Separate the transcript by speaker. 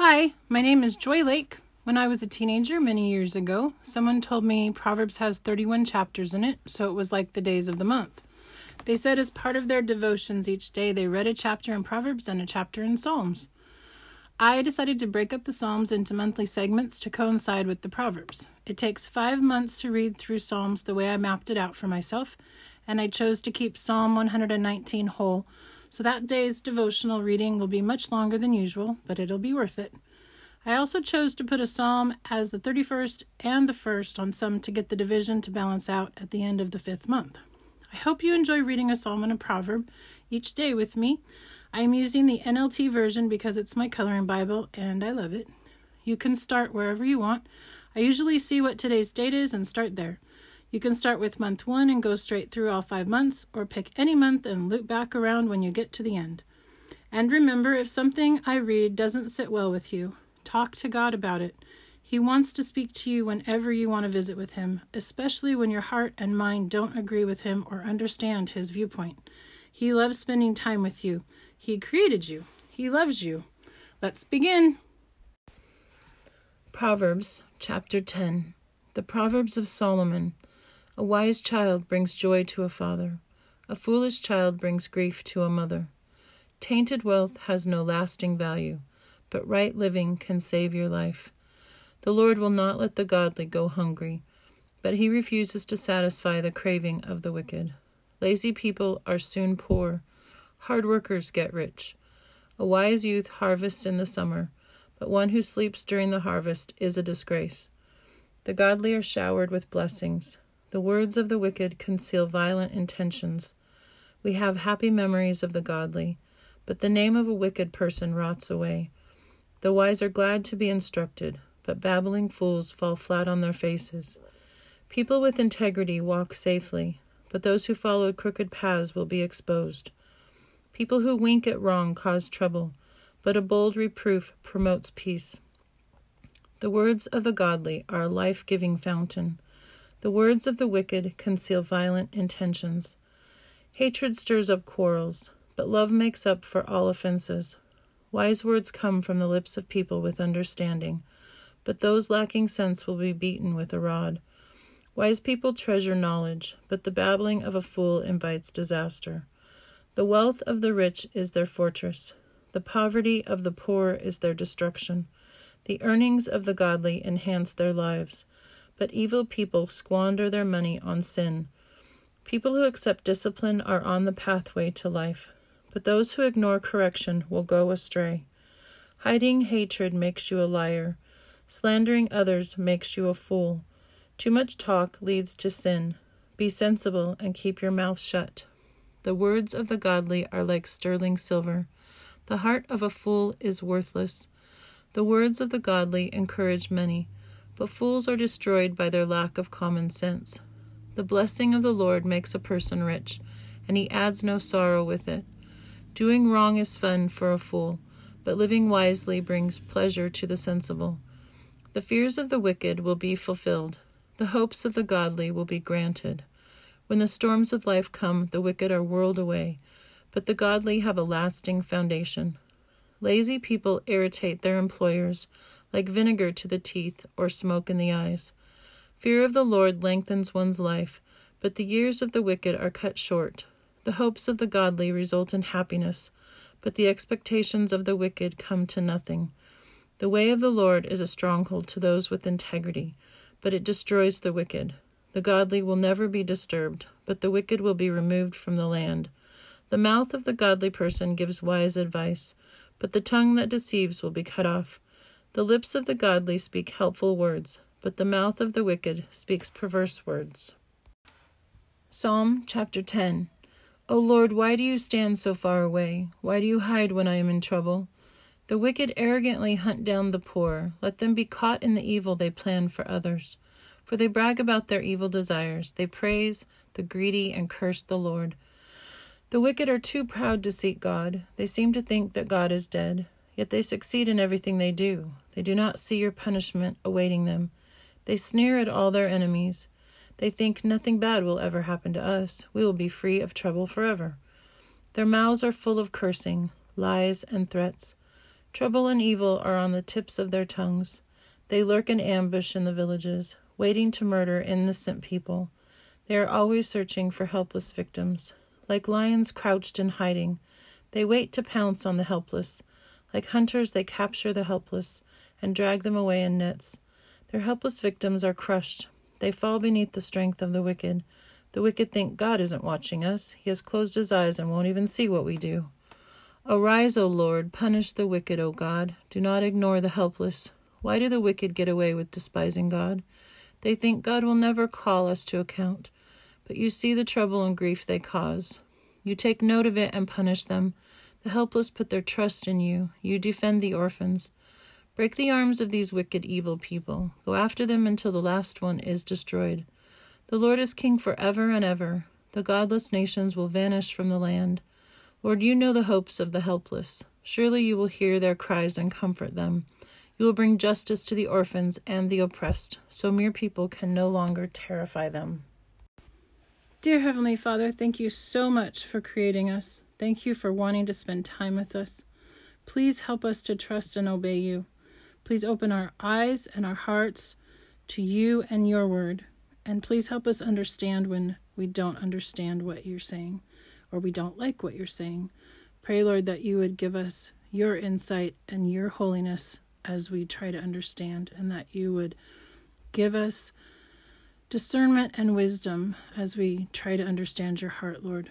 Speaker 1: Hi, my name is Joi Lake. When I was a teenager many years ago, someone told me Proverbs has 31 chapters in it, so it was like the days of the month. They said as part of their devotions each day, they read a chapter in Proverbs and a chapter in Psalms. I decided to break up the Psalms into monthly segments to coincide with the Proverbs. It takes five months to read through Psalms the way I mapped it out for myself, and I chose to keep Psalm 119 whole, so that day's devotional reading will be much longer than usual, but it'll be worth it. I also chose to put a psalm as the 31st and the 1st on some to get the division to balance out at the end of the fifth month. I hope you enjoy reading a psalm and a proverb each day with me. I am using the NLT version because it's my coloring Bible and I love it. You can start wherever you want. I usually see what today's date is and start there. You can start with month one and go straight through all five months, or pick any month and loop back around when you get to the end. And remember, if something I read doesn't sit well with you, talk to God about it. He wants to speak to you whenever you want to visit with Him, especially when your heart and mind don't agree with Him or understand His viewpoint. He loves spending time with you. He created you. He loves you. Let's begin.
Speaker 2: Proverbs chapter 10 The Proverbs of Solomon. A wise child brings joy to a father, a foolish child brings grief to a mother. Tainted wealth has no lasting value, but right living can save your life. The Lord will not let the godly go hungry, but he refuses to satisfy the craving of the wicked. Lazy people are soon poor, hard workers get rich. A wise youth harvests in the summer, but one who sleeps during the harvest is a disgrace. The godly are showered with blessings. The words of the wicked conceal violent intentions. We have happy memories of the godly, but the name of a wicked person rots away. The wise are glad to be instructed, but babbling fools fall flat on their faces. People with integrity walk safely, but those who follow crooked paths will be exposed. People who wink at wrong cause trouble, but a bold reproof promotes peace. The words of the godly are a life giving fountain. The words of the wicked conceal violent intentions. Hatred stirs up quarrels, but love makes up for all offenses. Wise words come from the lips of people with understanding, but those lacking sense will be beaten with a rod. Wise people treasure knowledge, but the babbling of a fool invites disaster. The wealth of the rich is their fortress, the poverty of the poor is their destruction. The earnings of the godly enhance their lives but evil people squander their money on sin. People who accept discipline are on the pathway to life, but those who ignore correction will go astray. Hiding hatred makes you a liar. Slandering others makes you a fool. Too much talk leads to sin. Be sensible and keep your mouth shut. The words of the godly are like sterling silver. The heart of a fool is worthless. The words of the godly encourage many but fools are destroyed by their lack of common sense. The blessing of the Lord makes a person rich, and he adds no sorrow with it. Doing wrong is fun for a fool, but living wisely brings pleasure to the sensible. The fears of the wicked will be fulfilled, the hopes of the godly will be granted. When the storms of life come, the wicked are whirled away, but the godly have a lasting foundation. Lazy people irritate their employers like vinegar to the teeth or smoke in the eyes. Fear of the Lord lengthens one's life, but the years of the wicked are cut short. The hopes of the godly result in happiness, but the expectations of the wicked come to nothing. The way of the Lord is a stronghold to those with integrity, but it destroys the wicked. The godly will never be disturbed, but the wicked will be removed from the land. The mouth of the godly person gives wise advice, but the tongue that deceives will be cut off. The lips of the godly speak helpful words, but the mouth of the wicked speaks perverse words. Psalm chapter 10 O Lord, why do you stand so far away? Why do you hide when I am in trouble? The wicked arrogantly hunt down the poor. Let them be caught in the evil they plan for others. For they brag about their evil desires. They praise the greedy and curse the Lord. The wicked are too proud to seek God. They seem to think that God is dead. Yet they succeed in everything they do. They do not see your punishment awaiting them. They sneer at all their enemies. They think nothing bad will ever happen to us. We will be free of trouble forever. Their mouths are full of cursing, lies, and threats. Trouble and evil are on the tips of their tongues. They lurk in ambush in the villages, waiting to murder innocent people. They are always searching for helpless victims. Like lions crouched in hiding, they wait to pounce on the helpless. Like hunters, they capture the helpless and drag them away in nets. Their helpless victims are crushed. They fall beneath the strength of the wicked. The wicked think God isn't watching us. He has closed his eyes and won't even see what we do. Arise, O Lord, punish the wicked, O God. Do not ignore the helpless. Why do the wicked get away with despising God? They think God will never call us to account. But you see the trouble and grief they cause. You take note of it and punish them. The helpless put their trust in you. You defend the orphans. Break the arms of these wicked, evil people. Go after them until the last one is destroyed. The Lord is king forever and ever. The godless nations will vanish from the land. Lord, you know the hopes of the helpless. Surely you will hear their cries and comfort them. You will bring justice to the orphans and the oppressed, so mere people can no longer terrify them.
Speaker 1: Dear Heavenly Father, thank you so much for creating us. Thank you for wanting to spend time with us. Please help us to trust and obey you. Please open our eyes and our hearts to you and your word. And please help us understand when we don't understand what you're saying or we don't like what you're saying. Pray, Lord, that you would give us your insight and your holiness as we try to understand, and that you would give us discernment and wisdom as we try to understand your heart, Lord.